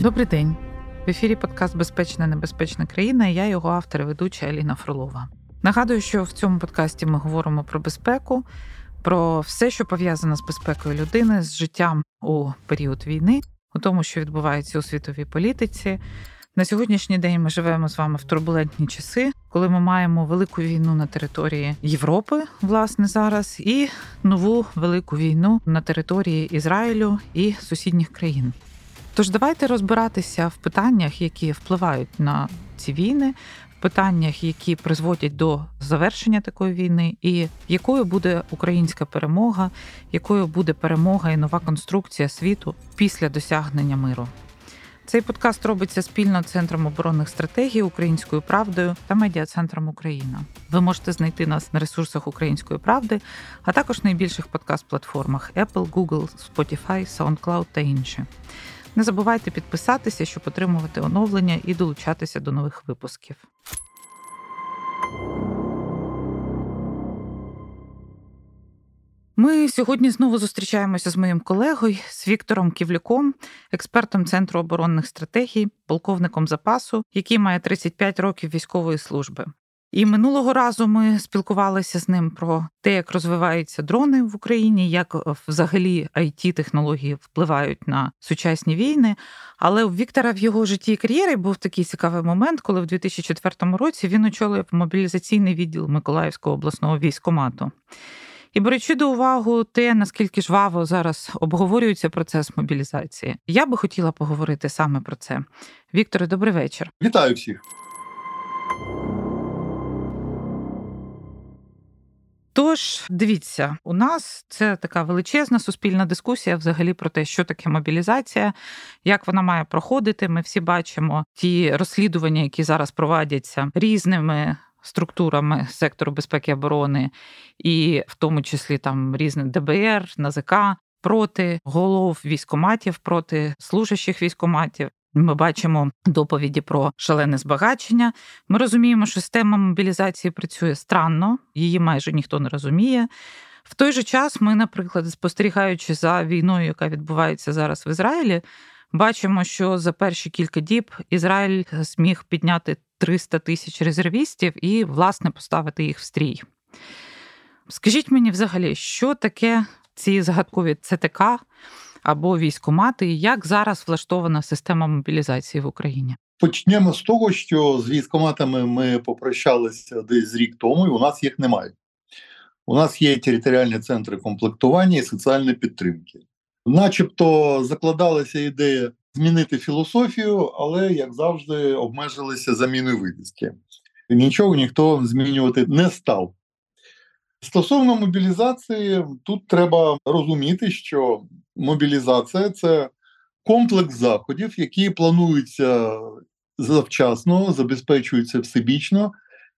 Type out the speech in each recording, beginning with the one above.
Добрий день. В ефірі подкаст Безпечна небезпечна країна. Я його автор і ведуча Аліна Фролова. Нагадую, що в цьому подкасті ми говоримо про безпеку, про все, що пов'язане з безпекою людини, з життям у період війни, у тому, що відбувається у світовій політиці. На сьогоднішній день ми живемо з вами в турбулентні часи, коли ми маємо велику війну на території Європи, власне, зараз, і нову велику війну на території Ізраїлю і сусідніх країн. Тож давайте розбиратися в питаннях, які впливають на ці війни, в питаннях, які призводять до завершення такої війни, і якою буде українська перемога, якою буде перемога і нова конструкція світу після досягнення миру. Цей подкаст робиться спільно Центром оборонних стратегій Українською правдою та медіа-центром Україна. Ви можете знайти нас на ресурсах Української правди, а також найбільших подкаст-платформах Apple, Google, Spotify, SoundCloud та інші. Не забувайте підписатися, щоб отримувати оновлення і долучатися до нових випусків. Ми сьогодні знову зустрічаємося з моїм колегою, з Віктором Ківлюком, експертом Центру оборонних стратегій, полковником запасу, який має 35 років військової служби. І минулого разу ми спілкувалися з ним про те, як розвиваються дрони в Україні, як е, взагалі it технології впливають на сучасні війни. Але у Віктора в його житті і кар'єрі був такий цікавий момент, коли в 2004 році він очолив мобілізаційний відділ Миколаївського обласного військомату. І беручи до уваги те, наскільки жваво зараз обговорюється процес мобілізації, я би хотіла поговорити саме про це. Вікторе, добрий вечір. Вітаю всіх. Тож дивіться, у нас це така величезна суспільна дискусія взагалі про те, що таке мобілізація, як вона має проходити. Ми всі бачимо ті розслідування, які зараз проводяться різними. Структурами сектору безпеки і оборони, і в тому числі там різних ДБР, НАЗК проти голов військоматів, проти служащих військоматів. Ми бачимо доповіді про шалене збагачення. Ми розуміємо, що система мобілізації працює странно, її майже ніхто не розуміє. В той же час ми, наприклад, спостерігаючи за війною, яка відбувається зараз в Ізраїлі, бачимо, що за перші кілька діб Ізраїль зміг підняти 300 тисяч резервістів і, власне, поставити їх в стрій. Скажіть мені взагалі, що таке ці загадкові ЦТК? Або військомати. Як зараз влаштована система мобілізації в Україні? Почнемо з того, що з військоматами ми попрощалися десь рік тому, і у нас їх немає. У нас є територіальні центри комплектування і соціальної підтримки. Начебто закладалася ідея змінити філософію, але, як завжди, обмежилися заміною вивіски. Нічого ніхто змінювати не став. Стосовно мобілізації, тут треба розуміти, що мобілізація це комплекс заходів, які плануються завчасно, забезпечуються всебічно,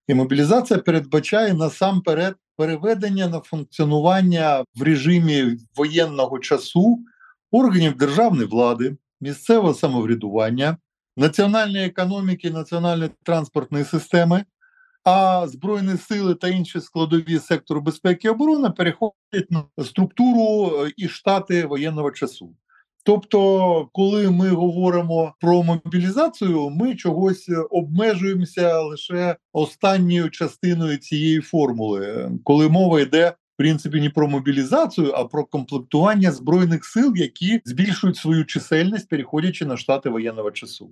і мобілізація передбачає насамперед переведення на функціонування в режимі воєнного часу органів державної влади, місцевого самоврядування, національної економіки, національної транспортної системи а збройні сили та інші складові сектору безпеки і оборони переходять на структуру е, і штати воєнного часу. Тобто, коли ми говоримо про мобілізацію, ми чогось обмежуємося лише останньою частиною цієї формули, коли мова йде в принципі не про мобілізацію, а про комплектування збройних сил, які збільшують свою чисельність, переходячи на штати воєнного часу.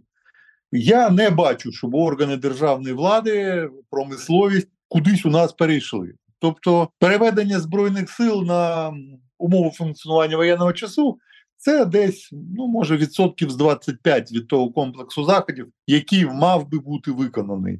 Я не бачу, щоб органи державної влади, промисловість кудись у нас перейшли. Тобто, переведення збройних сил на умови функціонування воєнного часу це десь, ну може, відсотків з 25 від того комплексу заходів, який мав би бути виконаний.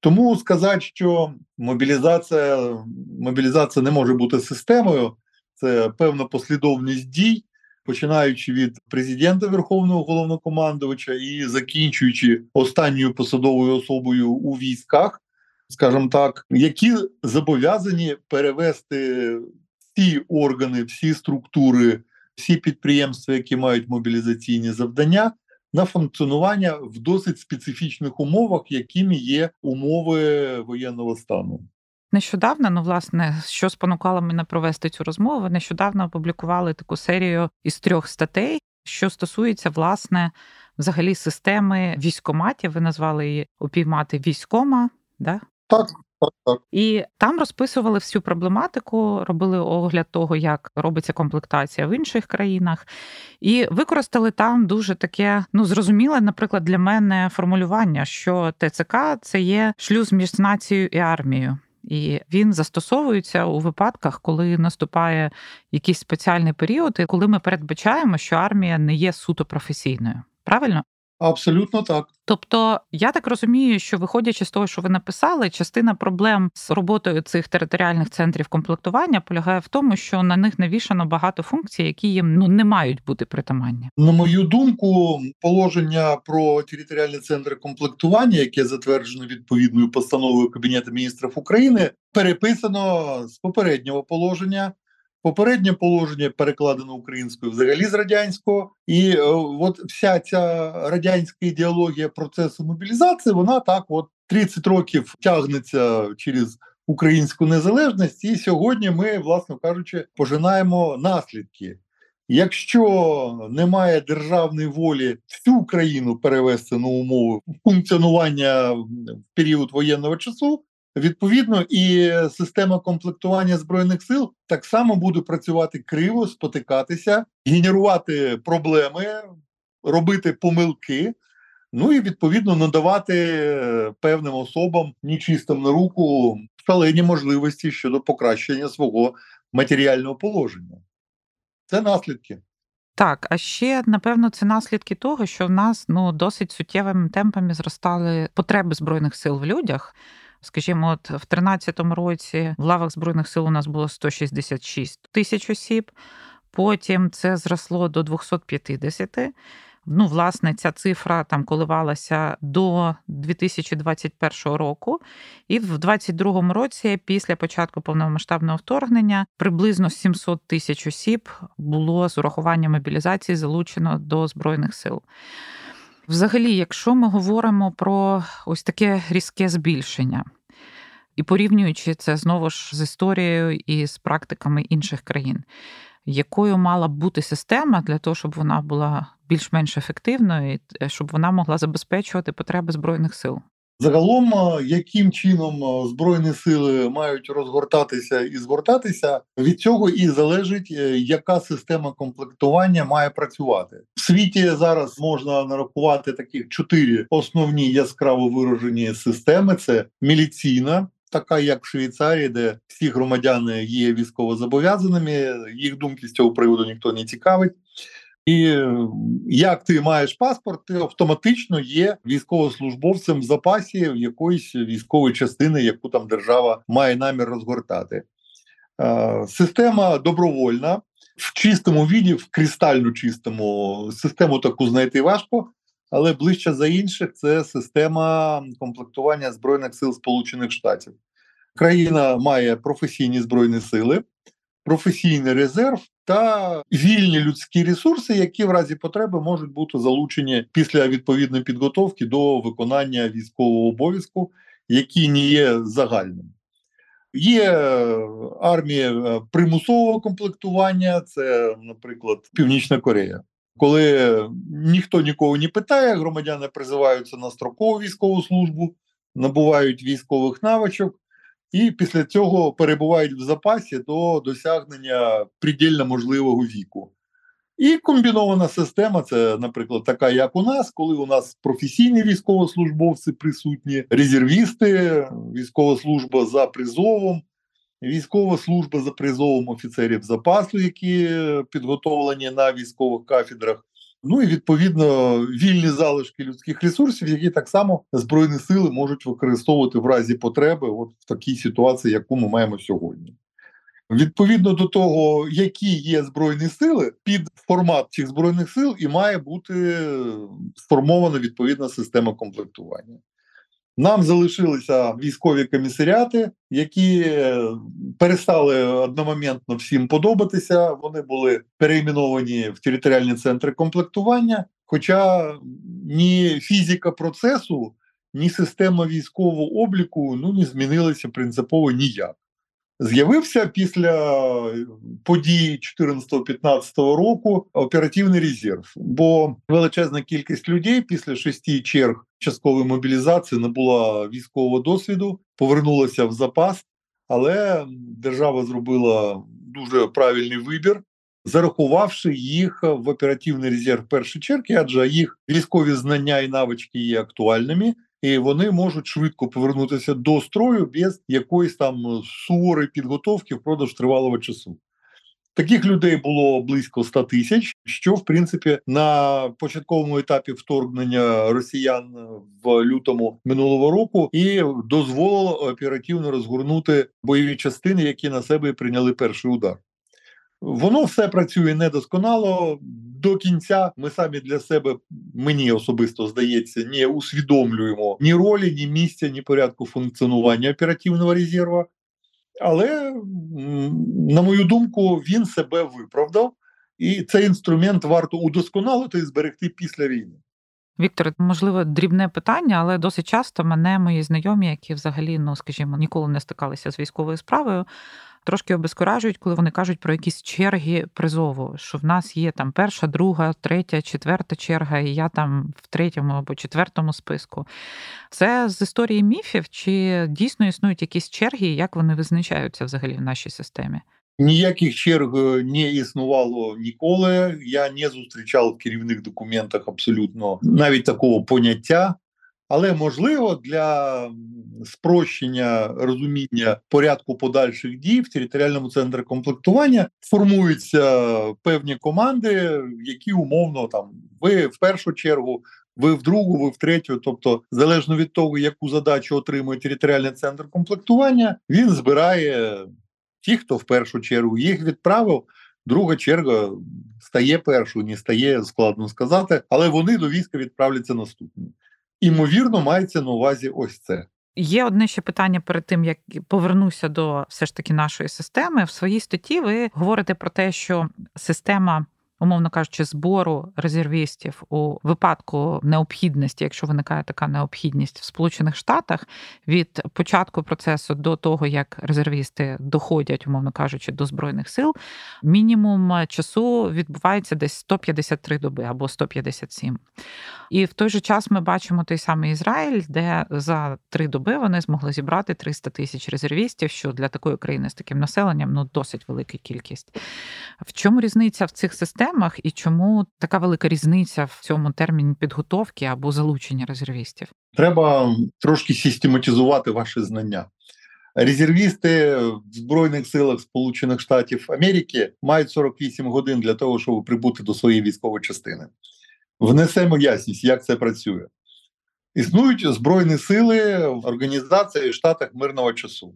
Тому сказати, що мобілізація мобілізація не може бути системою, це певна послідовність дій починаючи від президента Верховного головнокомандувача і закінчуючи останньою посадовою особою у військах, скажімо так, які зобов'язані перевести всі органи, всі структури, всі підприємства, які мають мобілізаційні завдання. На функціонування в досить специфічних умовах, якими є умови воєнного стану. Нещодавно, ну власне, що спонукало мене провести цю розмову, нещодавно опублікували таку серію із трьох статей. що стосується власне взагалі системи військоматів. Ви назвали її упіймати військома. Да? Так. І там розписували всю проблематику, робили огляд того, як робиться комплектація в інших країнах, і використали там дуже таке ну зрозуміле, наприклад, для мене формулювання, що ТЦК це є шлюз між нацією і армією. І він застосовується у випадках, коли наступає якийсь спеціальний період, і коли ми передбачаємо, що армія не є суто професійною. Правильно? Абсолютно так. Тобто, я так розумію, що виходячи з того, що ви написали, частина проблем з роботою цих територіальних центрів комплектування полягає в тому, що на них навішано багато функцій, які їм ну не мають бути притаманні. На мою думку, положення про територіальні центри комплектування, яке затверджено відповідною постановою Кабінету міністрів України, переписано з попереднього положення. Попереднє положення перекладено українською взагалі з радянського, і е, от вся ця радянська ідеологія процесу мобілізації, вона так, от 30 років тягнеться через українську незалежність, і сьогодні ми, власне кажучи, пожинаємо наслідки. Якщо немає державної волі всю країну перевести на умови функціонування в період воєнного часу, Відповідно, і система комплектування збройних сил так само буде працювати криво, спотикатися, генерувати проблеми, робити помилки. Ну і відповідно надавати певним особам нечистим на руку шалені можливості щодо покращення свого матеріального положення. Це наслідки. Так, а ще напевно це наслідки того, що в нас ну досить суттєвими темпами зростали потреби збройних сил в людях. Скажімо, от в 2013 році в лавах збройних сил у нас було 166 тисяч осіб. Потім це зросло до 250. Ну, власне, ця цифра там коливалася до 2021 року, і в 2022 році, після початку повномасштабного вторгнення, приблизно 700 тисяч осіб було з урахуванням мобілізації залучено до збройних сил. Взагалі, якщо ми говоримо про ось таке різке збільшення, і порівнюючи це знову ж з історією і з практиками інших країн, якою мала б бути система для того, щоб вона була більш-менш ефективною, е, щоб вона могла забезпечувати потреби збройних сил? Загалом, яким чином збройні сили мають розгортатися і згортатися, від цього і залежить, е, яка система комплектування має працювати в світі. Зараз можна нарахувати таких чотири основні яскраво виражені системи: це міліційна. Така, як в Швейцарії, де всі громадяни є військовозобов'язаними, їх думки з цього приводу ніхто не цікавить. І як ти маєш паспорт, ти автоматично є військовослужбовцем в запасі якоїсь військової частини, яку там держава має намір розгортати. Система добровольна в чистому віді, в кристально чистому систему таку знайти важко, але ближче за інших це система комплектування Збройних сил Сполучених Штатів. Країна має професійні збройні сили професійний резерв та вільні людські ресурси, які в разі потреби можуть бути залучені після відповідної підготовки до виконання військового обов'язку, який не є загальним. Є армія е, примусового комплектування, це, наприклад, Північна Корея. Коли ніхто нікого не питає, громадяни призиваються на строкову військову службу, набувають військових навичок, і після цього перебувають в запасі до досягнення предельно можливого віку. І комбінована система це, наприклад, така, як у нас, коли у нас професійні військовослужбовці присутні, резервісти, військова служба за призовом, військова служба за призовом офіцерів запасу, які підготовлені на військових кафедрах. Ну і відповідно вільні залишки людських ресурсів, які так само збройні сили можуть використовувати в разі потреби, от в такій ситуації, яку ми маємо сьогодні. Відповідно до того, які є збройні сили, під формат цих збройних сил і має бути сформована відповідна система комплектування. Нам залишилися військові комісаріати, які е, перестали одномоментно всім подобатися. Вони були перейменовані в територіальні центри комплектування. Хоча ні фізика процесу, ні система військового обліку ну не змінилися принципово ніяк. З'явився після подій 14-15 року оперативний резерв, бо величезна кількість людей після шести черг часткової мобілізації не було військового досвіду, повернулася в запас, але держава зробила дуже правильний вибір. Зарахувавши їх в оперативний резерв першої черги, адже їх військові знання і навички є актуальними, і вони можуть швидко повернутися до строю без якоїсь там суворої підготовки впродовж тривалого часу. Таких людей було близько 100 тисяч, що в принципі на початковому етапі вторгнення росіян в лютому минулого року і дозволило оперативно розгорнути бойові частини, які на себе прийняли перший удар. Воно все працює недосконало до кінця. Ми самі для себе, мені особисто здається, не усвідомлюємо ні ролі, ні місця, ні порядку функціонування оперативного резерву. Але, на мою думку, він себе виправдав, і цей інструмент варто удосконалити і зберегти після війни. Віктор, можливо, дрібне питання, але досить часто мене мої знайомі, які взагалі, ну скажімо, ніколи не стикалися з військовою справою, трошки обезкуражують, коли вони кажуть про якісь черги призову, що в нас є там перша, друга, третя, четверта черга, і я там в третьому або четвертому списку. Це з історії міфів, чи дійсно існують якісь черги, і як вони визначаються взагалі в нашій системі? Ніяких черг е, не існувало ніколи. Я не зустрічав в керівних документах абсолютно навіть такого поняття. Але можливо для спрощення розуміння порядку подальших дій в територіальному центрі комплектування формуються певні команди, які умовно там ви в першу чергу. Ви в другу, ви в третю, тобто залежно від того, яку задачу отримує територіальний центр комплектування, він збирає ті, хто в першу чергу їх відправив. Друга черга стає першою, не стає складно сказати, але вони до війська відправляться наступні. Імовірно, мається на увазі ось це. Є одне ще питання перед тим, як повернуся до все ж таки нашої системи. В своїй статті ви говорите про те, що система умовно кажучи, збору резервістів у випадку необхідності, якщо виникає така необхідність в Сполучених Штатах, від початку процесу до того, як резервісти доходять, умовно кажучи, до збройних сил, мінімум часу відбувається десь 153 доби або 157. І в той же час ми бачимо той самий Ізраїль, де за три доби вони змогли зібрати 300 тисяч резервістів, що для такої країни з таким населенням ну досить велика кількість. В чому різниця в цих системах і чому така велика різниця в цьому терміні підготовки або залучення резервістів? Треба трошки систематизувати ваші знання. Резервісти в Збройних силах Сполучених Штатів Америки мають 48 годин для того, щоб прибути до своєї військової частини внесемо ясність, як це працює. Існують збройні сили в організації штатах мирного часу.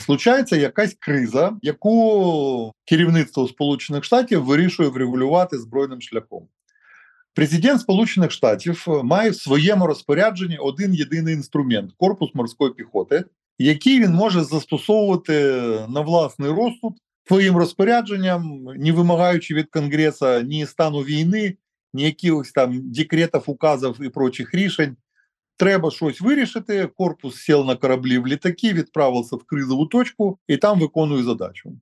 Случається якась криза, яку керівництво Сполучених Штатів вирішує врегулювати збройним шляхом. Президент Сполучених Штатів має в своєму розпорядженні один єдиний інструмент корпус морської піхоти, який він може застосовувати на власний розсуд своїм розпорядженням, не вимагаючи від Конгресу ні стану війни, ніяких там декретів, указів і прочих рішень. Треба щось вирішити. Корпус сів на кораблі в літаки, відправився в кризову точку і там виконує задачу.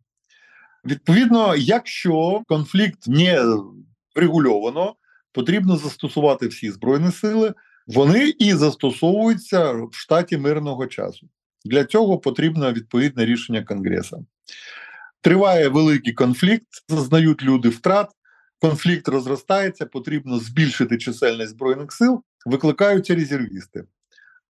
Відповідно, якщо конфлікт не врегульовано, потрібно застосувати всі збройні сили. Вони і застосовуються в штаті мирного часу. Для цього потрібно відповідне рішення Конгресу. Триває великий конфлікт, зазнають люди втрат конфлікт розростається, потрібно збільшити чисельність збройних сил, викликаються резервісти.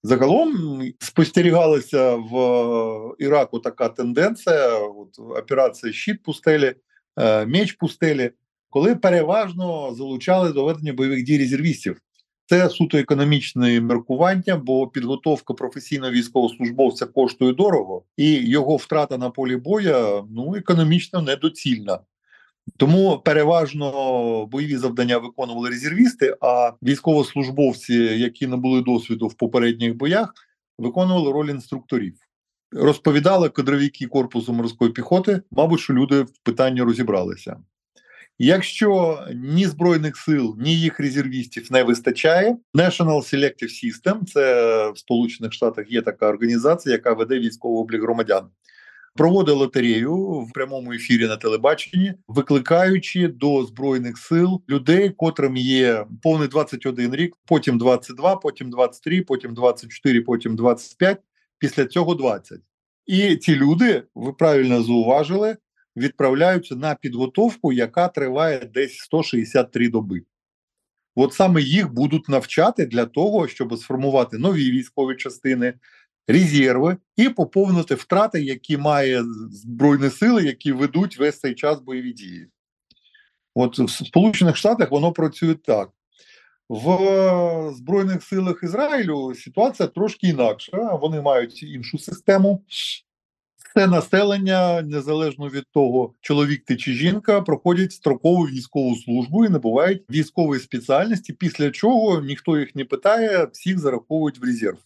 Загалом спостерігалася в Іраку така тенденція: от операція Щит пустелі, е, меч пустелі, коли переважно залучали до ведення бойових дій резервістів. Це суто економічне міркування, бо підготовка професійного військовослужбовця коштує дорого, і його втрата на полі боя ну економічно недоцільна. Тому переважно бойові завдання виконували резервісти, а військовослужбовці, які не були досвіду в попередніх боях, виконували роль інструкторів. Розповідали кадровіки корпусу морської піхоти, мабуть, що люди в питанні розібралися. Якщо ні збройних сил, ні їх резервістів не вистачає, National Selective System, це в Сполучених Штатах є така організація, яка веде військовий облік громадян проводить лотерею в прямому ефірі на телебаченні, викликаючи до збройних сил людей, котрим є повний 21 рік, потім 22, потім 23, потім 24, потім 25, Після цього 20. І ці люди, ви правильно зауважили, відправляються на підготовку, яка триває десь 163 доби. От саме їх будуть навчати для того, щоб сформувати нові військові частини, резерви і поповнити втрати, які має Збройні сили, які ведуть весь цей час бойові дії. От в Сполучених Штатах воно працює так. В Збройних силах Ізраїлю ситуація трошки інакша. Вони мають іншу систему. Все населення, незалежно від того, чоловік ти чи жінка, проходять строкову військову службу і набувають військової спеціальності, після чого ніхто їх не питає, всіх зараховують в резерв.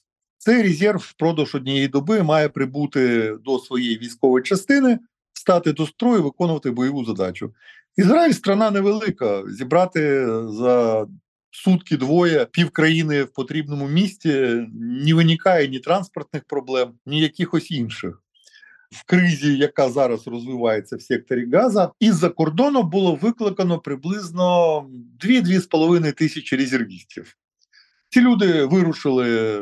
Цей резерв впродовж однієї доби має прибути до своєї військової частини, стати до строю, виконувати бойову задачу. Ізраїль страна невелика. Зібрати за сутки двоє півкраїни в потрібному місті не виникає ні транспортних проблем, ні якихось інших. В кризі, яка зараз розвивається в секторі Газа, із-за кордону було викликано приблизно 2-2,5 тисячі резервістів. Ці люди вирушили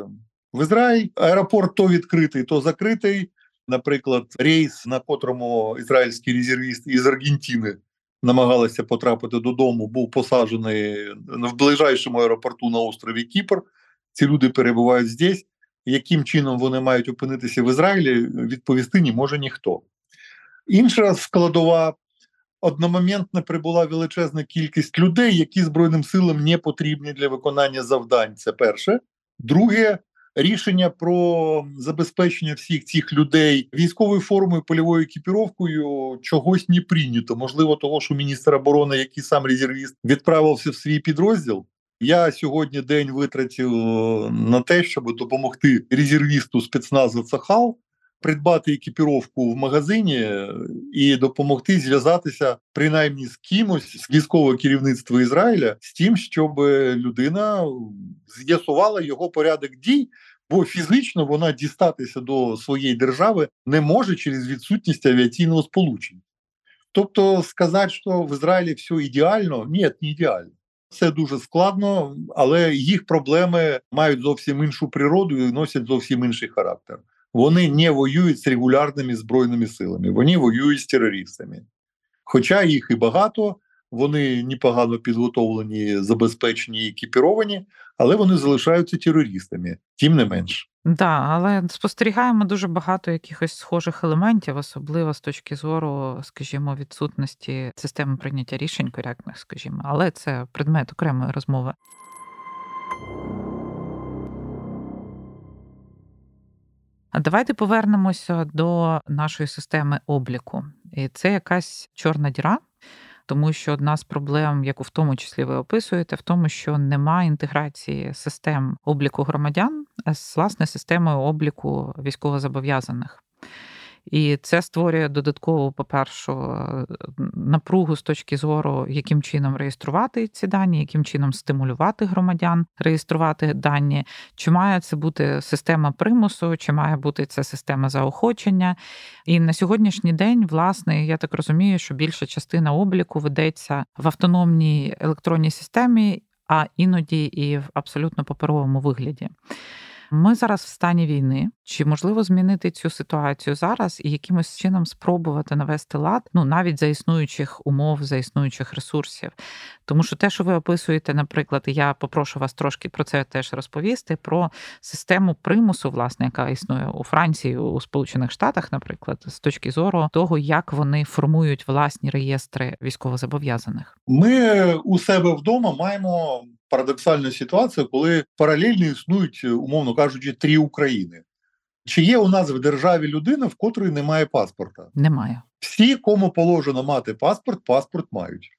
в Ізраїль. Аеропорт то відкритий, то закритий. Наприклад, рейс, на котрому ізраїльський резервіст із Аргентини намагалися потрапити додому, був посаджений в ближайшому аеропорту на острові Кіпр. Ці люди перебувають здесь. Яким чином вони мають опинитися в Ізраїлі, відповісти не може ніхто. Інша складова одномоментно прибула величезна кількість людей, які Збройним силам не потрібні для виконання завдань. Це перше. Друге, рішення про забезпечення всіх цих людей військовою формою, польовою екіпіровкою чогось не прийнято. Можливо, того, що міністр оборони, який сам резервіст, відправився в свій підрозділ. Я сьогодні день витратив е, на те, щоб допомогти резервісту спецназу Цахал придбати екіпіровку в магазині і допомогти зв'язатися принаймні з кимось з військового керівництва Ізраїля з тим, щоб людина з'ясувала його порядок дій. Бо фізично вона дістатися до своєї держави не може через відсутність авіаційного сполучення. Тобто сказати, що в Ізраїлі все ідеально, ні, не ідеально. Це дуже складно, але їх проблеми мають зовсім іншу природу і носять зовсім інший характер вони не воюють з регулярними збройними силами, вони воюють з терористами. Хоча їх і багато, вони непогано підготовлені, забезпечені екіпіровані, але вони залишаються терористами, тим не менш. Так, але спостерігаємо дуже багато якихось схожих елементів, особливо з точки зору, скажімо, відсутності системи прийняття рішень коректних, скажімо, але це предмет окремої розмови. Давайте повернемося до нашої системи обліку. І це якась чорна діра, тому що одна з проблем, яку в тому числі ви описуєте, в тому, що немає інтеграції систем обліку громадян з власне системою обліку військовозобов'язаних. І це створює додаткову, по-перше, напругу з точки зору, яким чином реєструвати ці дані, яким чином стимулювати громадян, реєструвати дані, чи має це бути система примусу, чи має бути це система заохочення. І на сьогоднішній день, власне, я так розумію, що більша частина обліку ведеться в автономній електронній системі, а іноді і в абсолютно паперовому вигляді. Ми зараз в стані війни. Чи можливо змінити цю ситуацію зараз і якимось чином спробувати навести лад, ну навіть за існуючих умов, за існуючих ресурсів? Тому що те, що ви описуєте, наприклад, я попрошу вас трошки про це теж розповісти: про систему примусу, власне, яка існує у Франції, у Сполучених Штатах, наприклад, з точки зору того, як вони формують власні реєстри військовозобов'язаних. Ми у себе вдома маємо парадоксальну ситуацію, коли паралельно існують, умовно кажучи, три України. Чи є у нас в державі людина, в котрої немає паспорта? Немає. Всі, кому положено мати паспорт, паспорт мають.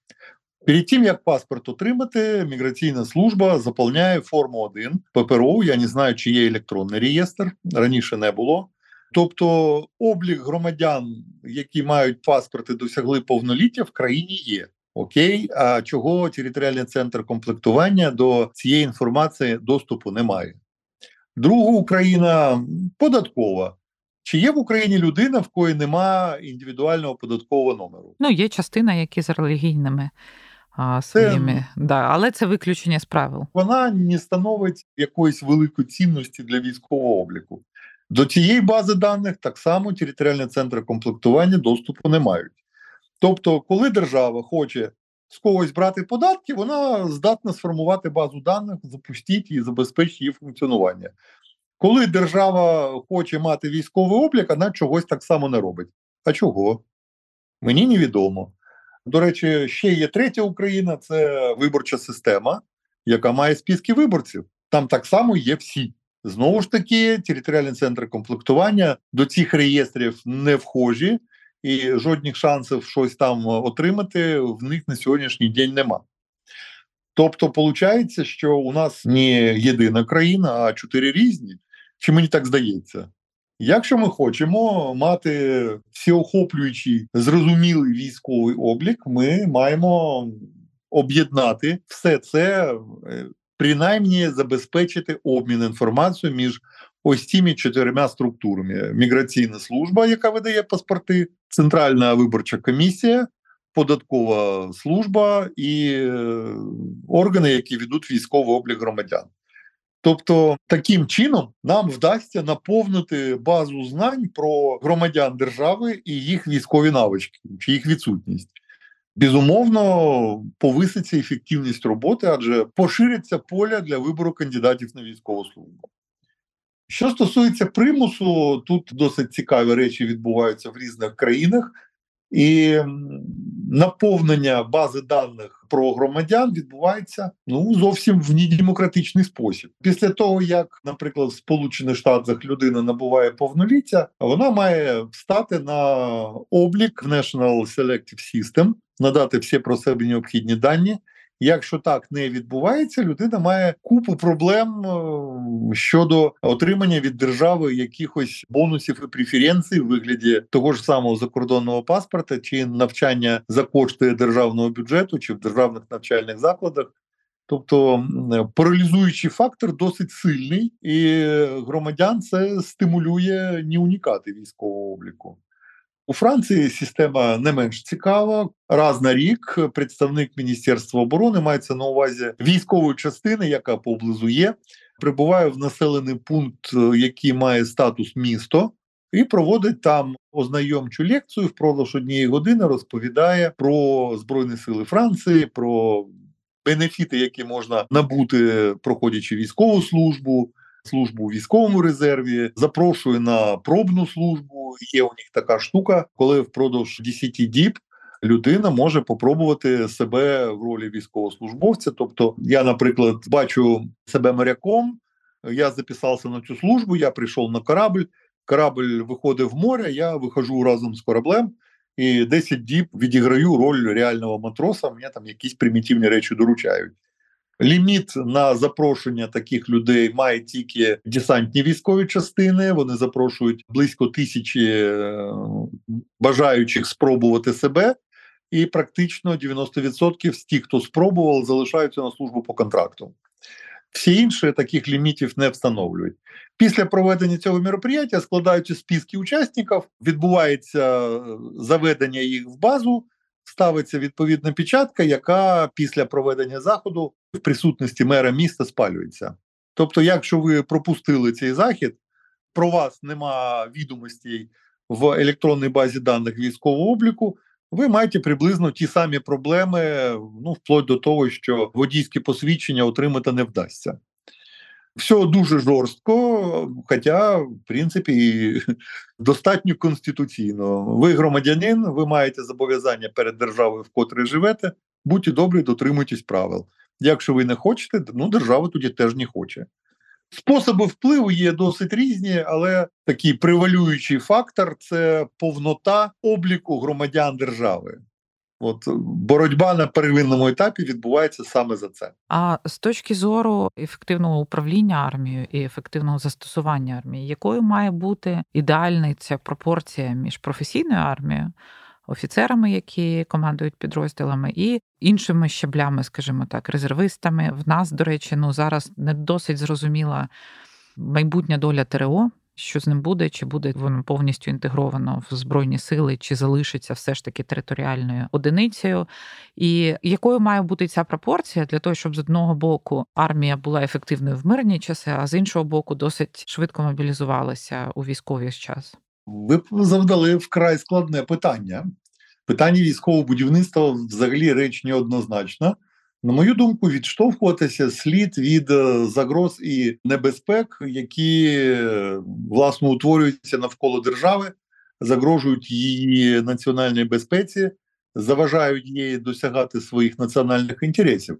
Перед тим, як паспорт отримати, міграційна служба заповняє форму 1 ППРО. Я не знаю, чи є електронний реєстр, раніше не було. Тобто облік громадян, які мають паспорти, досягли повноліття в країні є. Окей, а чого територіальний центр комплектування до цієї інформації доступу не має? Друга Україна податкова. Чи є в Україні людина, в кої нема індивідуального податкового номеру? Ну, є частина, які з релігійними а, своїми, це, да, але це виключення з правил. Вона не становить якоїсь великої цінності для військового обліку. До цієї бази даних так само територіальні центри комплектування доступу не мають. Тобто, коли держава хоче з когось брати податки, вона здатна сформувати базу даних, запустити і забезпечити її функціонування. Коли держава хоче мати військовий облік, вона чогось так само не робить. А чого? Мені невідомо. До речі, ще є третя Україна це виборча система, яка має списки виборців. Там так само є всі. Знову ж таки, територіальні центри комплектування до цих реєстрів не вхожі, і жодних шансів щось там отримати в них на сьогоднішній день нема. Тобто, виходить, що у нас не єдина країна, а чотири різні. Чи мені так здається? Якщо ми хочемо мати всеохоплюючий зрозумілий військовий облік, ми маємо об'єднати все це, е, принаймні забезпечити обмін інформацією між ось цими чотирма структурами: міграційна служба, яка видає паспорти, центральна виборча комісія, податкова служба і е, органи, які ведуть військовий облік громадян. Тобто, таким чином нам вдасться наповнити базу знань про громадян держави і їх військові навички чи їх відсутність. Безумовно, повиситься ефективність роботи, адже пошириться поля для вибору кандидатів на військову службу. Що стосується примусу, тут досить цікаві речі відбуваються в різних країнах, і наповнення бази даних про громадян відбувається ну зовсім в недемократичний спосіб. Після того як, наприклад, в Сполучених Штатах людина набуває повноліття, вона має встати на облік в National Selective System, надати всі про себе необхідні дані. Якщо так не відбувається, людина має купу проблем е, щодо отримання від держави якихось бонусів і преференцій в вигляді того ж самого закордонного паспорта чи навчання за кошти державного бюджету чи в державних навчальних закладах. Тобто паралізуючий фактор досить сильний, і громадян це стимулює не уникати військового обліку. У Франції система не менш цікава. Раз на рік представник Міністерства оборони мається на увазі військової частини, яка поблизу є, прибуває в населений пункт, який має статус місто, і проводить там ознайомчу лекцію впродовж однієї години. Розповідає про збройні сили Франції, про бенефіти, які можна набути, проходячи військову службу службу у військовому резерві, запрошує на пробну службу. Є у них така штука, коли впродовж 10 діб. Людина може попробувати себе в ролі військовослужбовця. Тобто, я, наприклад, бачу себе моряком, я записався на цю службу, я прийшов на корабль, корабль виходить в море, я виходжу разом з кораблем і 10 діб відіграю роль реального матроса. Мені там якісь примітивні речі доручають. Ліміт на запрошення таких людей має тільки десантні військові частини. Вони запрошують близько тисячі е, бажаючих спробувати себе, і практично 90% з тих, хто спробував, залишаються на службу по контракту. Всі інші таких лімітів не встановлюють. Після проведення цього мероприятия складаються списки учасників, відбувається е, заведення їх в базу ставиться відповідна печатка, яка після проведення заходу в присутності мера міста спалюється. Тобто, якщо ви пропустили цей захід, про вас нема відомостей в електронній базі даних військового обліку, ви маєте приблизно ті самі проблеми, ну вплоть до того, що водійське посвідчення отримати не вдасться. Все дуже жорстко, хоча, в принципі, достатньо конституційно. Ви громадянин, ви маєте зобов'язання перед державою, в котрій живете. Будьте добрі, дотримуйтесь правил. Якщо ви не хочете, ну держава тоді теж не хоче. Способи впливу є досить різні, але такий превалюючий фактор це повнота обліку громадян держави. От боротьба на первинному етапі відбувається саме за це. А з точки зору ефективного управління армією і ефективного застосування армії, якою має бути ідеальна ця пропорція між професійною армією, офіцерами, які командують підрозділами, і іншими щаблями, скажімо так, резервистами. В нас, до речі, ну зараз не досить зрозуміла майбутня доля ТРО що з ним буде, чи буде воно повністю інтегровано в збройні сили, чи залишиться все ж таки територіальною одиницею, і якою має бути ця пропорція для того, щоб з одного боку армія була ефективною в мирні часи, а з іншого боку, досить швидко мобілізувалася у військовий час. Ви завдали вкрай складне питання. Питання військового будівництва взагалі реч неоднозначна. На мою думку, відштовхуватися слід від е, загроз і небезпек, які власне утворюються навколо держави, загрожують її національній безпеці, заважають їй досягати своїх національних інтересів.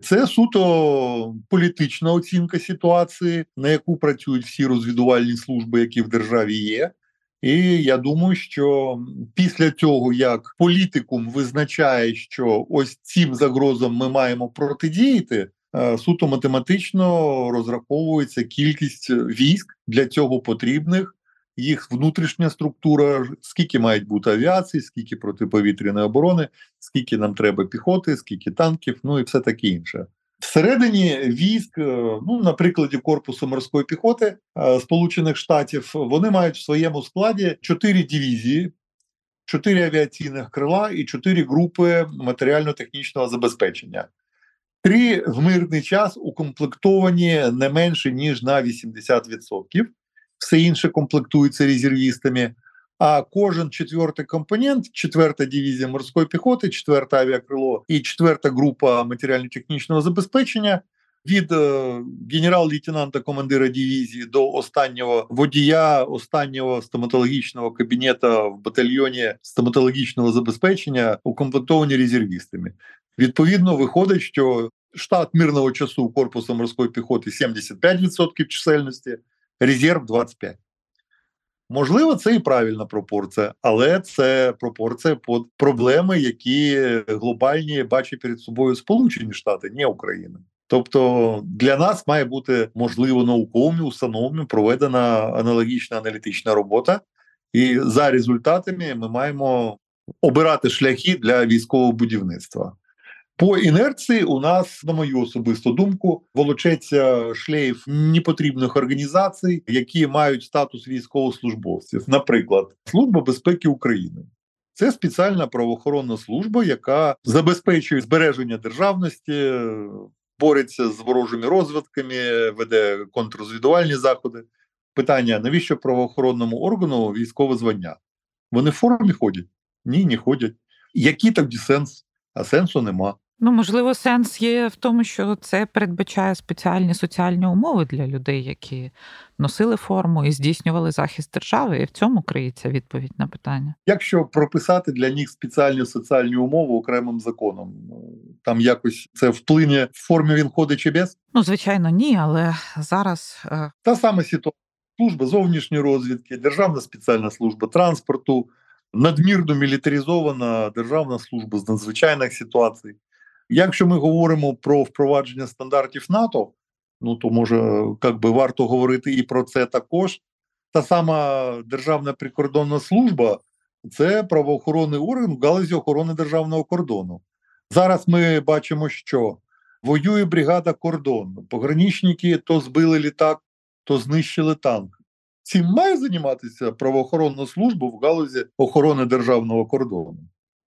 Це суто політична оцінка ситуації, на яку працюють всі розвідувальні служби, які в державі є. І я думаю, що після цього, як політикум визначає, що ось цим загрозам ми маємо протидіяти, е, суто математично розраховується кількість військ для цього потрібних, їх внутрішня структура, скільки мають бути авіації, скільки протиповітряної оборони, скільки нам треба піхоти, скільки танків, ну і все таке інше. Всередині військ, е, ну на прикладі корпусу морської піхоти е, Сполучених Штатів, вони мають в своєму складі чотири дивізії, чотири авіаційних крила і чотири групи матеріально-технічного забезпечення. Три в мирний час укомплектовані не менше ніж на 80%. Все інше комплектується резервістами. А кожен четвертий компонент, четверта дивізія морської піхоти, четверте авіакрило і четверта група матеріально-технічного забезпечення від е, генерал-лейтенанта командира дивізії до останнього водія, останнього стоматологічного кабінета в батальйоні стоматологічного забезпечення укомплектовані резервістами. Відповідно, виходить, що штат мирного часу корпусу морської піхоти 75% чисельності, резерв 25%. Можливо, це і правильна пропорція, але це пропорція під проблеми, які глобальні бачать перед собою Сполучені Штати, не Україна. Тобто для нас має бути можливо науковими установами проведена аналогічна аналітична робота, і за результатами ми маємо обирати шляхи для військового будівництва. По інерції у нас, на мою особисту думку, волочеться шлейф непотрібних організацій, які мають статус військовослужбовців. Наприклад, служба безпеки України. Це спеціальна правоохоронна служба, яка забезпечує збереження державності, бореться з ворожими розвідками, веде контррозвідувальні заходи. Питання: навіщо правоохоронному органу військове звання? Вони в формі ходять? Ні, не ходять. Який тоді сенс? А сенсу нема. Ну, можливо, сенс є в тому, що це передбачає спеціальні соціальні умови для людей, які носили форму і здійснювали захист держави, і в цьому криється відповідь на питання. Якщо прописати для них спеціальні соціальні умови окремим законом, там якось це вплине в формі він ходить чи без? Ну, звичайно, ні, але зараз е, та сама ситуація. Служба зовнішньої розвідки, Державна спеціальна служба транспорту, надмірно мілітаризована Державна служба з надзвичайних ситуацій. Якщо ми говоримо про впровадження стандартів НАТО, ну то може як би варто говорити і про це також. Та сама Державна прикордонна служба це правоохоронний орган в галузі охорони державного кордону. Зараз ми бачимо, що воює бригада кордону. Пограничники то збили літак, то знищили танк. Цим має займатися правоохоронна служба в галузі охорони державного кордону.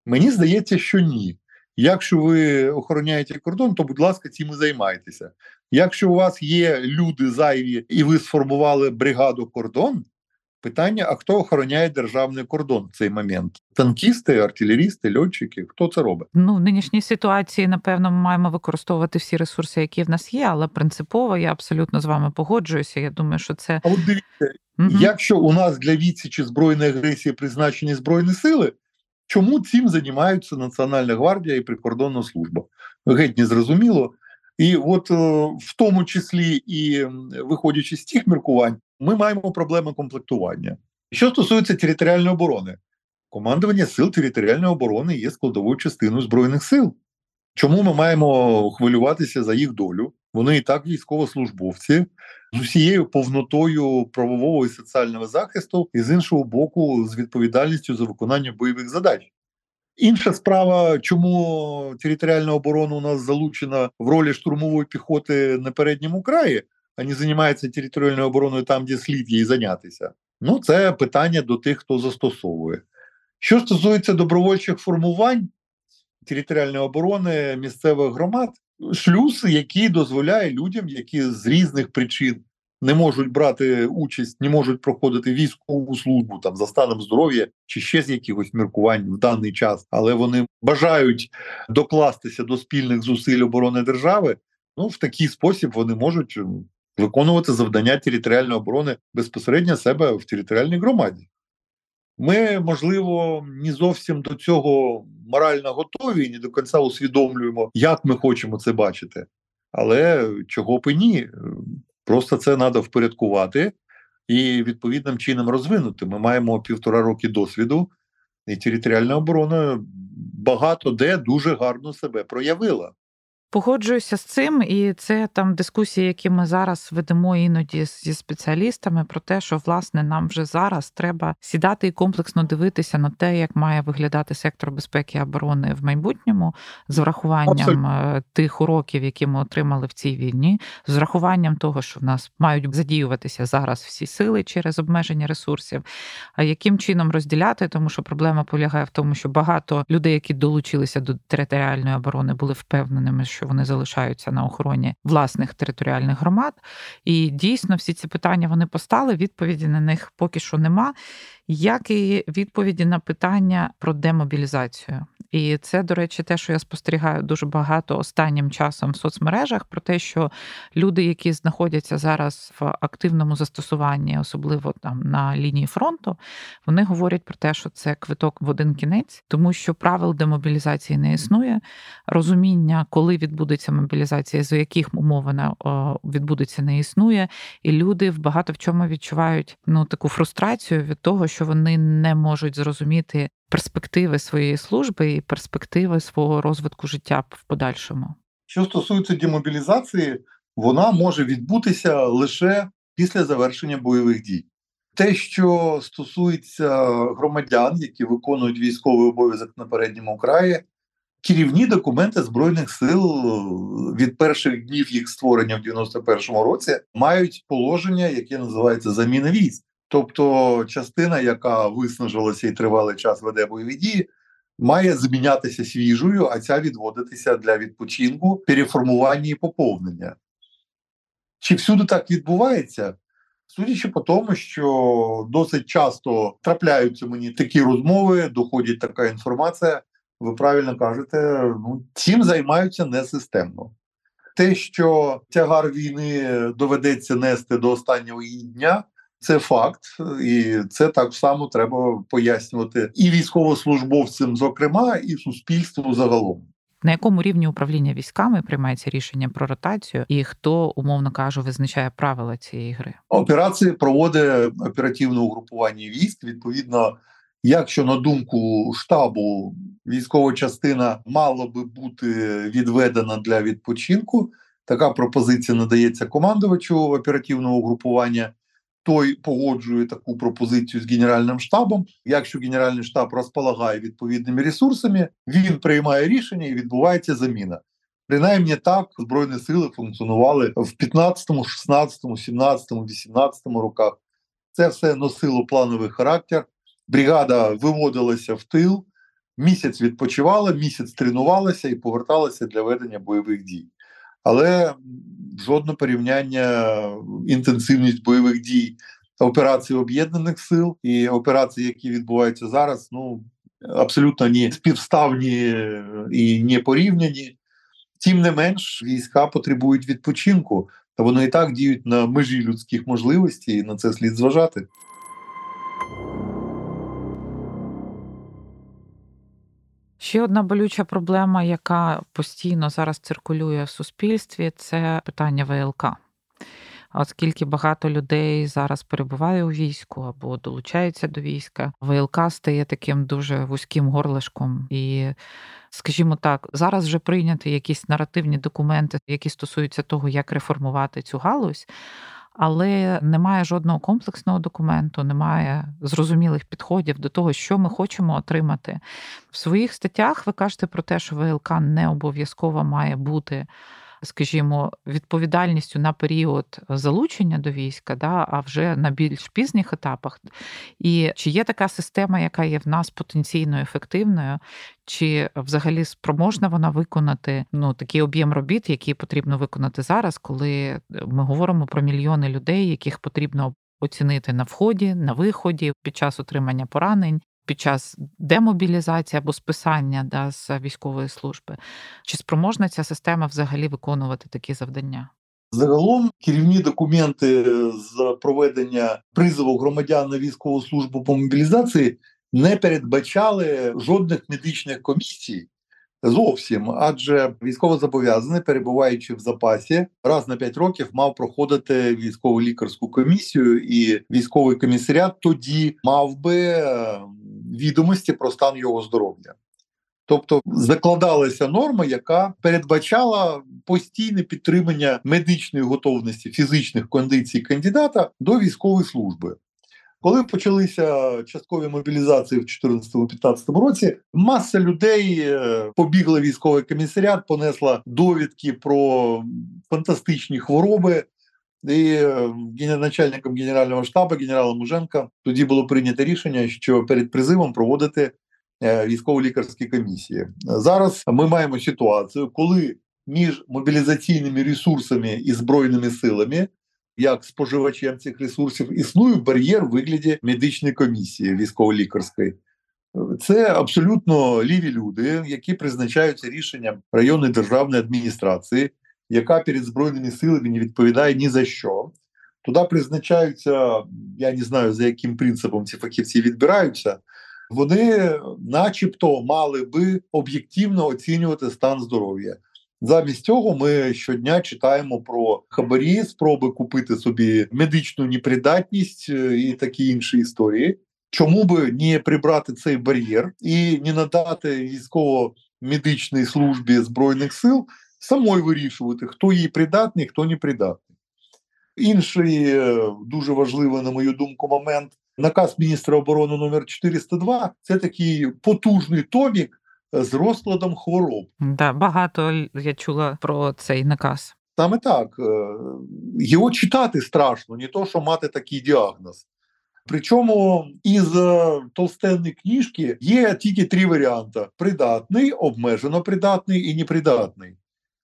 Мені здається, що ні. Якщо ви охороняєте кордон, то будь ласка, цим і займайтеся. Якщо у вас є люди зайві і ви сформували бригаду кордон, питання: а хто охороняє державний кордон в цей момент? Танкісти, артилерісти, льотчики? Хто це робить? Ну в нинішній ситуації, напевно, ми маємо використовувати всі ресурси, які в нас є, але принципово я абсолютно з вами погоджуюся. Я думаю, що це а от дивіться, угу. якщо у нас для відсічі збройної агресії призначені збройні сили. Чому цим займаються Національна гвардія і прикордонна служба? Геть не зрозуміло. І от е, в тому числі і виходячи з тих міркувань, ми маємо проблеми комплектування. Що стосується територіальної оборони, командування сил територіальної оборони є складовою частиною збройних сил. Чому ми маємо хвилюватися за їх долю? Вони і так військовослужбовці з усією повнотою правового і соціального захисту, і з іншого боку, з відповідальністю за виконання бойових задач. Інша справа, чому територіальна оборона у нас залучена в ролі штурмової піхоти на передньому краї, а не займаються територіальною обороною там, де слід їй зайнятися. Ну, це питання до тих, хто застосовує. Що стосується добровольчих формувань територіальної оборони місцевих громад, шлюз, який дозволяє людям, які з різних причин не можуть брати участь, не можуть проходити військову службу там за станом здоров'я чи ще з якихось міркувань в даний час, але вони бажають докластися до спільних зусиль оборони держави. Ну в такий спосіб вони можуть виконувати завдання територіальної оборони безпосередньо себе в територіальній громаді. Ми, можливо, не зовсім до цього морально готові і не до кінця усвідомлюємо, як ми хочемо це бачити. Але чого б і ні, просто це треба впорядкувати і відповідним чином розвинути. Ми маємо півтора роки досвіду, і територіальна оборона багато де дуже гарно себе проявила. Погоджуюся з цим, і це там дискусії, які ми зараз ведемо іноді зі спеціалістами, про те, що власне нам вже зараз треба сідати і комплексно дивитися на те, як має виглядати сектор безпеки і оборони в майбутньому, з врахуванням Абсолютно. Е, тих уроків, які ми отримали в цій війні, з врахуванням того, що в нас мають задіюватися зараз всі сили через обмеження ресурсів. А яким чином розділяти, тому що проблема полягає в тому, що багато людей, які долучилися до територіальної оборони, були впевненими, що що вони залишаються на охороні власних територіальних громад. І дійсно всі ці питання вони постали. Відповіді на них поки що нема як і відповіді на питання про демобілізацію. І це, до речі, те, що я спостерігаю дуже багато останнім часом в соцмережах, про те, що люди, які знаходяться зараз в активному застосуванні, особливо там на лінії фронту, вони говорять про те, що це квиток в один кінець, тому що правил демобілізації не існує. Розуміння, коли відбудеться мобілізація, за яких умов вона відбудеться, не існує, і люди в багато в чому відчувають ну таку фрустрацію від того, що що вони не можуть зрозуміти перспективи своєї служби і перспективи свого розвитку життя в подальшому. Що стосується демобілізації, вона може відбутися лише після завершення бойових дій. Те, що стосується громадян, які виконують військовий обов'язок на передньому краї, керівні документи збройних сил від перших днів їх створення в 91-му році мають положення, яке називається заміна військ. Тобто частина, яка виснажилася і тривалий час веде бойові дії, має змінятися свіжою, а ця відводитися для відпочинку, переформування і поповнення. Чи всюди так відбувається? Судячи по тому, що досить часто трапляються мені такі розмови, доходить така інформація, ви правильно кажете, ну цим займаються несистемно. Те, що тягар війни доведеться нести до останнього дня, це факт, і це так само треба пояснювати і військовослужбовцям, зокрема, і суспільству загалом. На якому рівні управління військами приймається рішення про ротацію, і хто, умовно кажу, визначає правила цієї гри? Операції проводить оперативне угрупування військ. Відповідно, якщо на думку штабу військова частина мала би бути відведена для відпочинку, така пропозиція надається командувачу оперативного угрупування той погоджує таку пропозицію з генеральним штабом. Якщо генеральний штаб розполагає відповідними ресурсами, він приймає рішення і відбувається заміна. Принаймні так збройні сили функціонували в 15, 16, 17, 18 роках. Це все носило плановий характер. Бригада виводилася в тил, місяць відпочивала, місяць тренувалася і поверталася для ведення бойових дій. Але жодне порівняння інтенсивність бойових дій операцій об'єднаних сил і операції, які відбуваються зараз, ну абсолютно не співставні і не порівняні. Тим не менш, війська потребують відпочинку, та вони і так діють на межі людських можливостей, і на це слід зважати. Ще одна болюча проблема, яка постійно зараз циркулює в суспільстві, це питання ВЛК. Оскільки багато людей зараз перебуває у війську або долучаються до війська, ВЛК стає таким дуже вузьким горлишком. І, скажімо так, зараз вже прийняті якісь наративні документи, які стосуються того, як реформувати цю галузь але немає жодного комплексного документу, немає зрозумілих підходів до того, що ми хочемо отримати. В своїх статтях ви кажете про те, що ВЛК не обов'язково має бути скажімо, відповідальністю на період залучення до війська, да, а вже на більш пізніх етапах. І чи є така система, яка є в нас потенційно ефективною, чи взагалі спроможна вона виконати ну такий об'єм робіт, який потрібно виконати зараз, коли ми говоримо про мільйони людей, яких потрібно оцінити на вході, на виході під час отримання поранень, під час демобілізації або списання да, з військової служби. Чи спроможна ця система взагалі виконувати такі завдання? Загалом керівні документи з проведення призову громадян на військову службу по мобілізації не передбачали жодних медичних комісій Зовсім, адже військовозобов'язаний, перебуваючи в запасі, раз на 5 років мав проходити військову лікарську комісію, і військовий комісаріат тоді мав би е, відомості про стан його здоров'я. Тобто закладалася норма, яка передбачала постійне підтримання медичної готовності фізичних кондицій кандидата до військової служби. Коли почалися часткові мобілізації в 2014-2015 році, маса людей е, побігла військовий комісаріат, понесла довідки про фантастичні хвороби. І е, начальником генерального штабу генералом Муженка тоді було прийнято рішення, що перед призивом проводити е, військово-лікарські комісії. Зараз ми маємо ситуацію, коли між мобілізаційними ресурсами і збройними силами як споживачем цих ресурсів, існує бар'єр в вигляді медичної комісії військово-лікарської. Це абсолютно ліві люди, які призначаються рішенням районної державної адміністрації, яка перед збройними силами не відповідає ні за що. Туди призначаються, я не знаю за яким принципом ці фахівці відбираються. Вони, начебто, мали би об'єктивно оцінювати стан здоров'я. Замість цього ми щодня читаємо про хабарі, спроби купити собі медичну непридатність е, і такі інші історії. Чому би не прибрати цей бар'єр і не надати військово-медичній службі збройних сил самої вирішувати, хто їй придатний, хто не придатний? Інший е, дуже важливий, на мою думку, момент наказ міністра оборони номер 402 Це такий потужний томік з розкладом хвороб. Да, Багато я чула про цей наказ. Саме так. Е, його читати страшно, не то, що мати такий діагноз. Причому із е, толстенної книжки є тільки три варіанти: придатний, обмежено придатний і непридатний.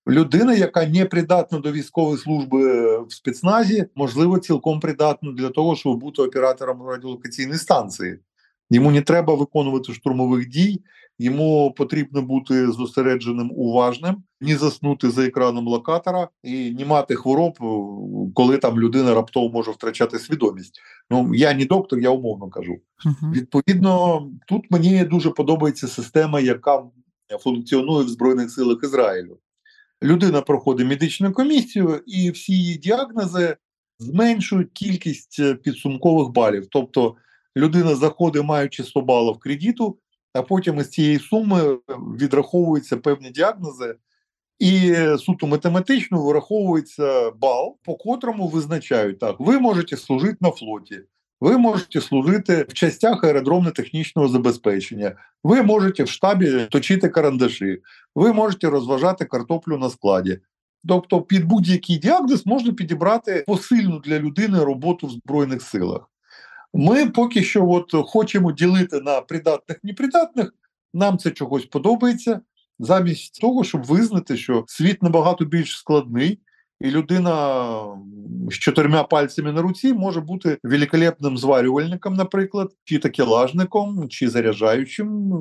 Людина, яка не придатна до військової служби в спецназі, можливо, цілком придатна для того, щоб бути оператором радіолокаційної станції. Йому не треба виконувати штурмових дій, йому потрібно бути зосередженим уважним, ні заснути за екраном локатора і не мати хвороб, коли там людина раптово може втрачати свідомість. Ну я не доктор, я умовно кажу. Uh-huh. Відповідно, тут мені дуже подобається система, яка функціонує в Збройних силах Ізраїлю. Людина проходить медичну комісію, і всі її діагнози зменшують кількість підсумкових балів. Тобто людина заходить, маючи 100 балів кредиту, а потім із цієї суми відраховуються певні діагнози, і суто математично вираховується бал, по котрому визначають так: ви можете служити на флоті. Ви можете служити в частях аеродромно-технічного забезпечення, ви можете в штабі точити карандаші, ви можете розважати картоплю на складі. Тобто, під будь-який діагноз можна підібрати посильну для людини роботу в Збройних силах. Ми поки що от хочемо ділити на придатних непридатних. Нам це чогось подобається, замість того, щоб визнати, що світ набагато більш складний, і людина з чотирма пальцями на руці може бути великолепним зварювальником, наприклад, чи такелажником, чи заряджаючим.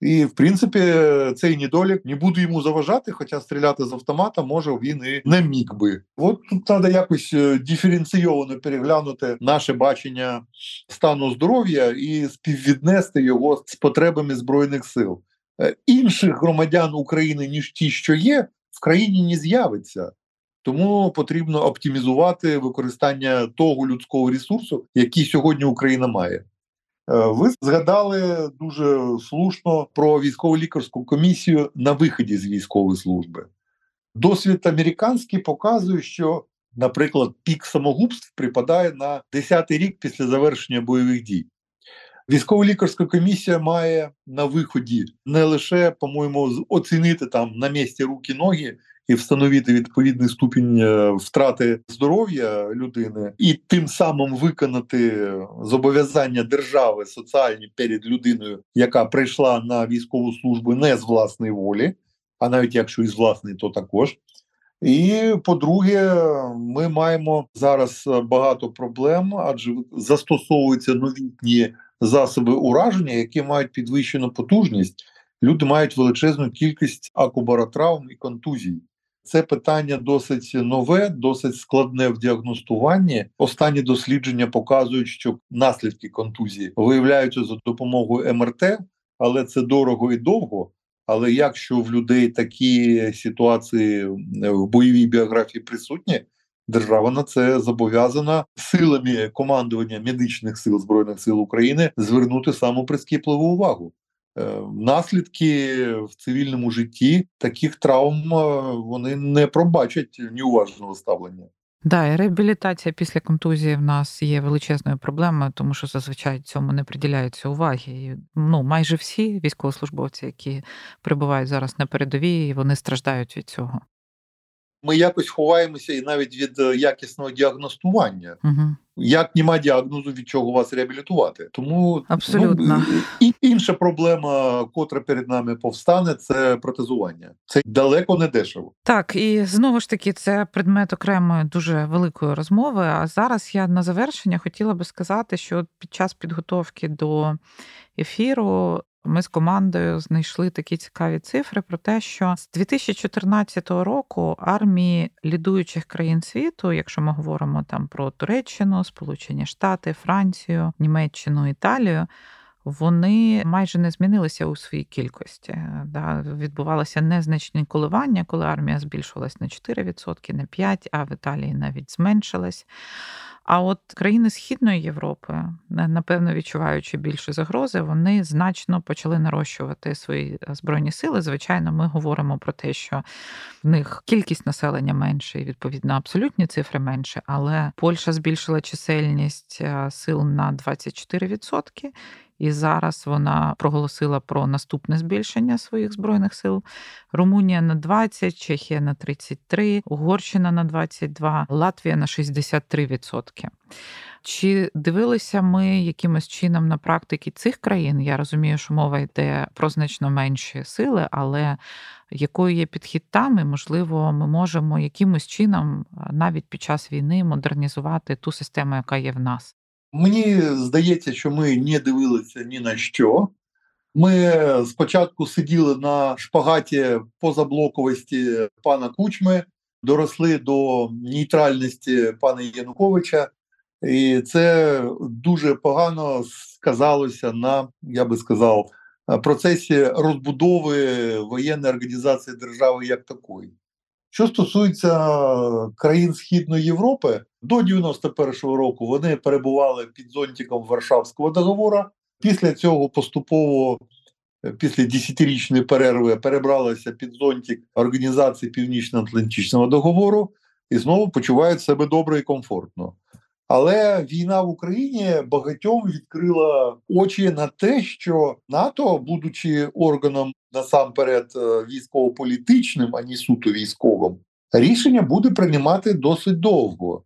І, в принципі, цей недолік не буде йому заважати, хоча стріляти з автомата може він і не міг би. От тут треба якось е, диференційовано переглянути наше бачення стану здоров'я і співвіднести його з потребами збройних сил. Е, інших громадян України ніж ті, що є, в країні не з'явиться. Тому потрібно оптимізувати використання того людського ресурсу, який сьогодні Україна має. Е, ви згадали дуже слушно про військово лікарську комісію на виході з військової служби. Досвід американський показує, що, наприклад, пік самогубств припадає на 10-й рік після завершення бойових дій. Військово лікарська комісія має на виході не лише, по-моєму, оцінити там на місці руки ноги і встановити відповідний ступінь е, втрати здоров'я людини, і тим самим виконати зобов'язання держави соціальні перед людиною, яка прийшла на військову службу не з власної волі, а навіть якщо і з власної, то також. І по-друге, ми маємо зараз багато проблем, адже застосовуються новітні засоби ураження, які мають підвищену потужність. Люди мають величезну кількість акубаротравм і контузій. Це питання досить нове, досить складне в діагностуванні. Останні дослідження показують, що наслідки контузії виявляються за допомогою МРТ, але це дорого і довго. Але якщо в людей такі ситуації в бойовій біографії присутні, держава на це зобов'язана силами командування медичних сил збройних сил України звернути саму прискіпливу увагу. Е, наслідки в цивільному житті таких травм е, вони не пробачать неуважного ставлення. Да, і реабілітація після контузії в нас є величезною проблемою, тому що зазвичай цьому не приділяється уваги. І, Ну майже всі військовослужбовці, які перебувають зараз на передовій, вони страждають від цього. Ми якось ховаємося і навіть від е, якісного діагностування. Угу. Як нема діагнозу, від чого вас реабілітувати, тому абсолютно ну, і інша проблема, котра перед нами повстане, це протезування. Це далеко не дешево. Так і знову ж таки, це предмет окремої дуже великої розмови. А зараз я на завершення хотіла би сказати, що під час підготовки до ефіру ми з командою знайшли такі цікаві цифри про те, що з 2014 року армії лідуючих країн світу, якщо ми говоримо там про Туреччину, Сполучені Штати, Францію, Німеччину, Італію. Вони майже не змінилися у своїй кількості. Да, Відбувалося незначні коливання, коли армія збільшувалась на 4%, на 5%, а в Італії навіть зменшилась. А от країни Східної Європи, напевно, відчуваючи більше загрози, вони значно почали нарощувати свої е, збройні сили. Звичайно, ми говоримо про те, що в них кількість населення менше, і відповідно абсолютні цифри менше. Але Польща збільшила чисельність е, сил на 24%. І зараз вона проголосила про наступне збільшення своїх збройних сил. Румунія на 20, Чехія на 33, Угорщина на 22, Латвія на 63%. Чи дивилися ми якимось чином на практики цих країн? Я розумію, що мова йде про значно менші сили, але якою є підхід там, і можливо, ми можемо якимось чином навіть під час війни модернізувати ту систему, яка є в нас. Мені здається, що ми не дивилися ні на що. Ми спочатку сиділи на шпагаті позаблоковості пана Кучми, доросли до нейтральності пана Януковича, і це дуже погано сказалося на, я би сказав, процесі розбудови воєнної організації держави як такої. Що стосується країн Східної Європи, до 91-го року вони перебували під зонтиком Варшавського договору. Після цього поступово, е, після десятирічної перерви, перебралися під зонтик Організації Північно-Атлантичного договору і знову почувають себе добре і комфортно. Але війна в Україні багатьом відкрила очі на те, що НАТО, будучи органом насамперед е, військово-політичним, а не суто військовим, рішення буде приймати досить довго.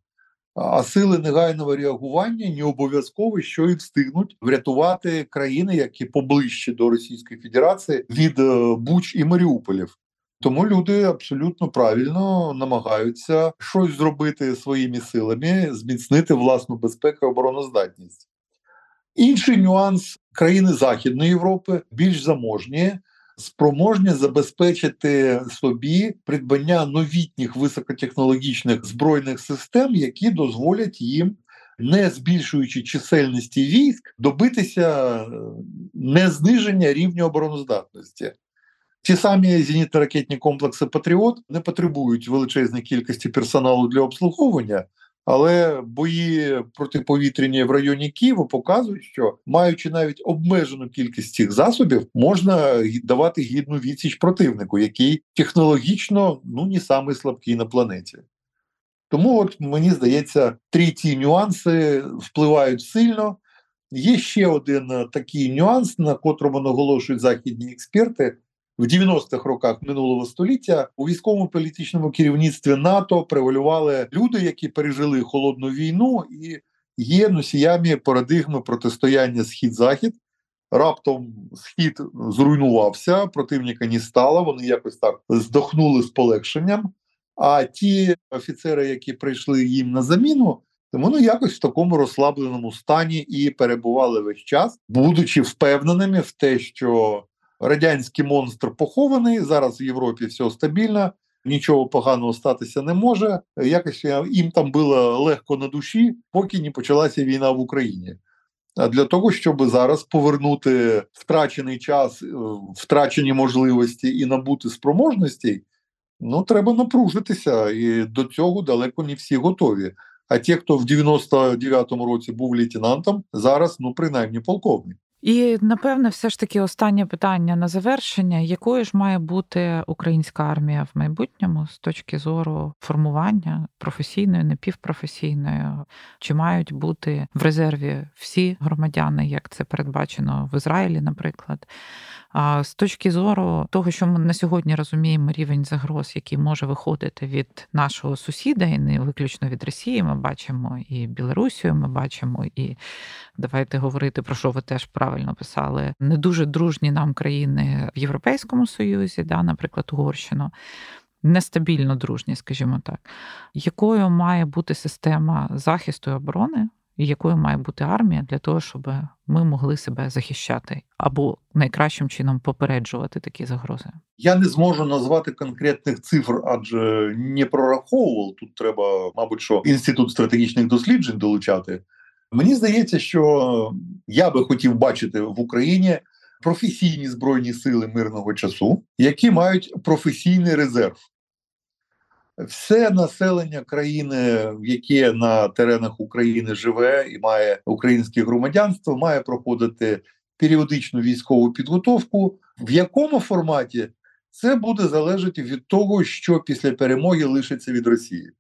А сили негайного реагування не обов'язково що і встигнуть врятувати країни, які поближче до Російської Федерації від е, Буч і Маріуполів. Тому люди абсолютно правильно намагаються щось зробити своїми силами, зміцнити власну безпеку і обороноздатність. Інший нюанс країни Західної Європи більш заможні, спроможні забезпечити собі придбання новітніх високотехнологічних збройних систем, які дозволять їм. Не збільшуючи чисельності військ, добитися е, незниження рівня обороноздатності. Ті самі зенітно-ракетні комплекси Патріот не потребують величезної кількості персоналу для обслуговування, але бої протиповітряні в районі Києва показують, що маючи навіть обмежену кількість цих засобів, можна давати гідну відсіч противнику, який технологічно ну не самий слабкий на планеті. Тому, от мені здається, три ці нюанси впливають сильно. Є ще один такий нюанс, на котрому наголошують західні експерти в 90-х роках минулого століття у військовому політичному керівництві НАТО превалювали люди, які пережили холодну війну і є носіями парадигми протистояння схід-захід. Раптом схід зруйнувався, противника не стало. Вони якось так здохнули з полегшенням. А ті офіцери, які прийшли їм на заміну, вони якось в такому розслабленому стані і перебували весь час, будучи впевненими в те, що радянський монстр похований зараз в Європі все стабільно, нічого поганого статися не може. Якось їм там було легко на душі, поки не почалася війна в Україні. А для того, щоб зараз повернути втрачений час, е, втрачені можливості і набути спроможності, ну треба напружитися, і до цього далеко не всі готові. А ті, хто в 99-му році був лейтенантом, зараз ну принаймні полковник. І напевне, все ж таки останнє питання на завершення: якою ж має бути українська армія в майбутньому з точки зору формування професійної, непівпрофесійної? Чи мають бути в резерві всі громадяни, як це передбачено в Ізраїлі, наприклад? А з точки зору того, що ми на сьогодні розуміємо рівень загроз, який може виходити від нашого сусіда, і не виключно від Росії, ми бачимо і Білорусію, ми бачимо і давайте говорити про що ви теж правильно писали. Не дуже дружні нам країни в Європейському Союзі, да, наприклад, Угорщину. Нестабільно дружні, скажімо так, якою має бути система захисту і оборони і якою має бути армія для того, щоб ми могли себе захищати або найкращим чином попереджувати такі загрози? Я не зможу назвати конкретних цифр, адже не прораховував. Тут треба, мабуть, що інститут стратегічних досліджень долучати. Мені здається, що я би хотів бачити в Україні професійні збройні сили мирного часу, які мають професійний резерв все населення країни, яке на теренах України живе і має українське громадянство, має проходити періодичну військову підготовку. В якому форматі це буде залежати від того, що після перемоги лишиться від Росії.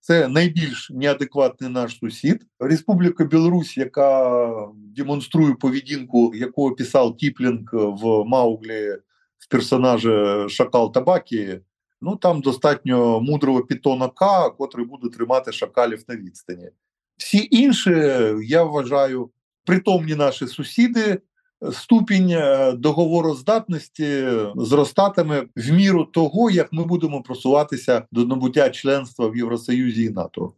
Це найбільш неадекватний наш сусід, Республіка Білорусь, яка демонструє поведінку, яку описав Кіплінг в Мауглі в персонажі Шакал Табакі ну там достатньо мудрого пітона К, котрий буде тримати шакалів на відстані. Всі інші, я вважаю, притомні наші сусіди. Ступінь е, договороздатності зростатиме в міру того, як ми будемо просуватися до набуття членства в Євросоюзі і НАТО.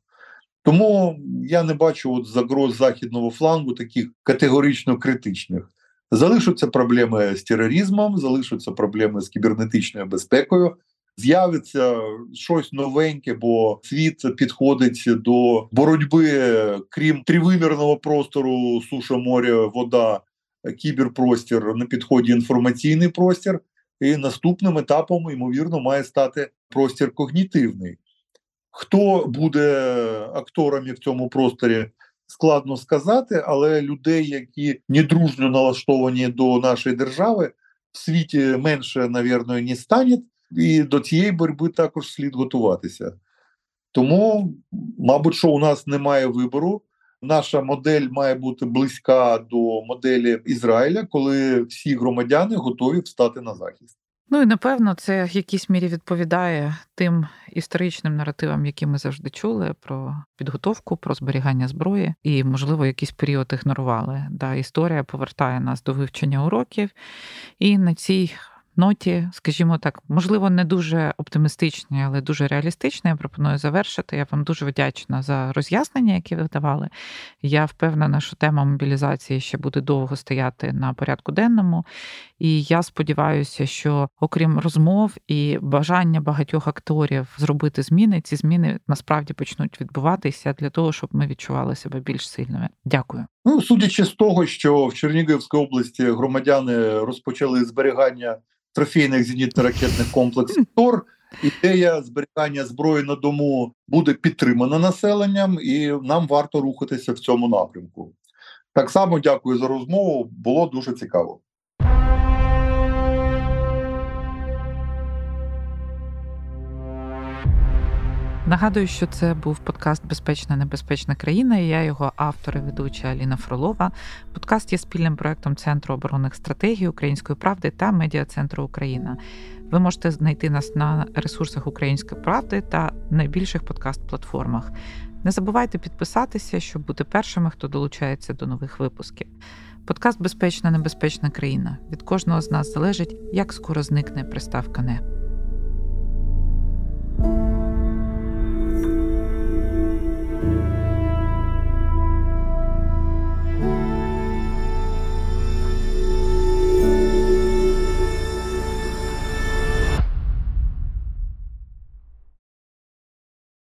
Тому я не бачу от загроз західного флангу таких категорично критичних. Залишаться проблеми з тероризмом, залишаться проблеми з кібернетичною безпекою, з'явиться щось новеньке, бо світ підходить до боротьби, крім тривимірного простору, суша, море, вода, кіберпростір на підході інформаційний простір. І наступним етапом, ймовірно, має стати простір когнітивний. Хто буде акторами в цьому просторі? Складно сказати, але людей, які недружньо налаштовані до нашої держави, в світі менше, навірно, не стане і до цієї боротьби також слід готуватися. Тому, мабуть, що у нас немає вибору. Наша модель має бути близька до моделі Ізраїля, коли всі громадяни готові встати на захист. Ну і напевно, це в якійсь мірі відповідає тим історичним наративам, які ми завжди чули про підготовку, про зберігання зброї, і, можливо, якийсь період ігнорували. Да, Історія повертає нас до вивчення уроків, і на цій ноті, скажімо так, можливо, не дуже оптимістичні, але дуже реалістичні. Я пропоную завершити. Я вам дуже вдячна за роз'яснення, які ви давали. Я впевнена, що тема мобілізації ще буде довго стояти на порядку денному. І я сподіваюся, що окрім розмов і бажання багатьох акторів зробити зміни, ці зміни насправді почнуть відбуватися для того, щоб ми відчували себе більш сильними. Дякую. Ну, судячи з того, що в Чернігівській області громадяни розпочали зберігання трофейних зенітно-ракетних комплексів ТОР. Ідея зберігання зброї на дому буде підтримана населенням, і нам варто рухатися в цьому напрямку. Так само дякую за розмову. Було дуже цікаво. Нагадую, що це був подкаст Безпечна небезпечна країна. і Я його автор і ведуча Аліна Фролова. Подкаст є спільним проектом Центру оборонних стратегій Української правди та Медіа Центру Україна. Ви можете знайти нас на ресурсах Української правди та найбільших подкаст-платформах. Не забувайте підписатися, щоб бути першими, хто долучається до нових випусків. Подкаст Безпечна небезпечна країна. Від кожного з нас залежить, як скоро зникне приставка «не».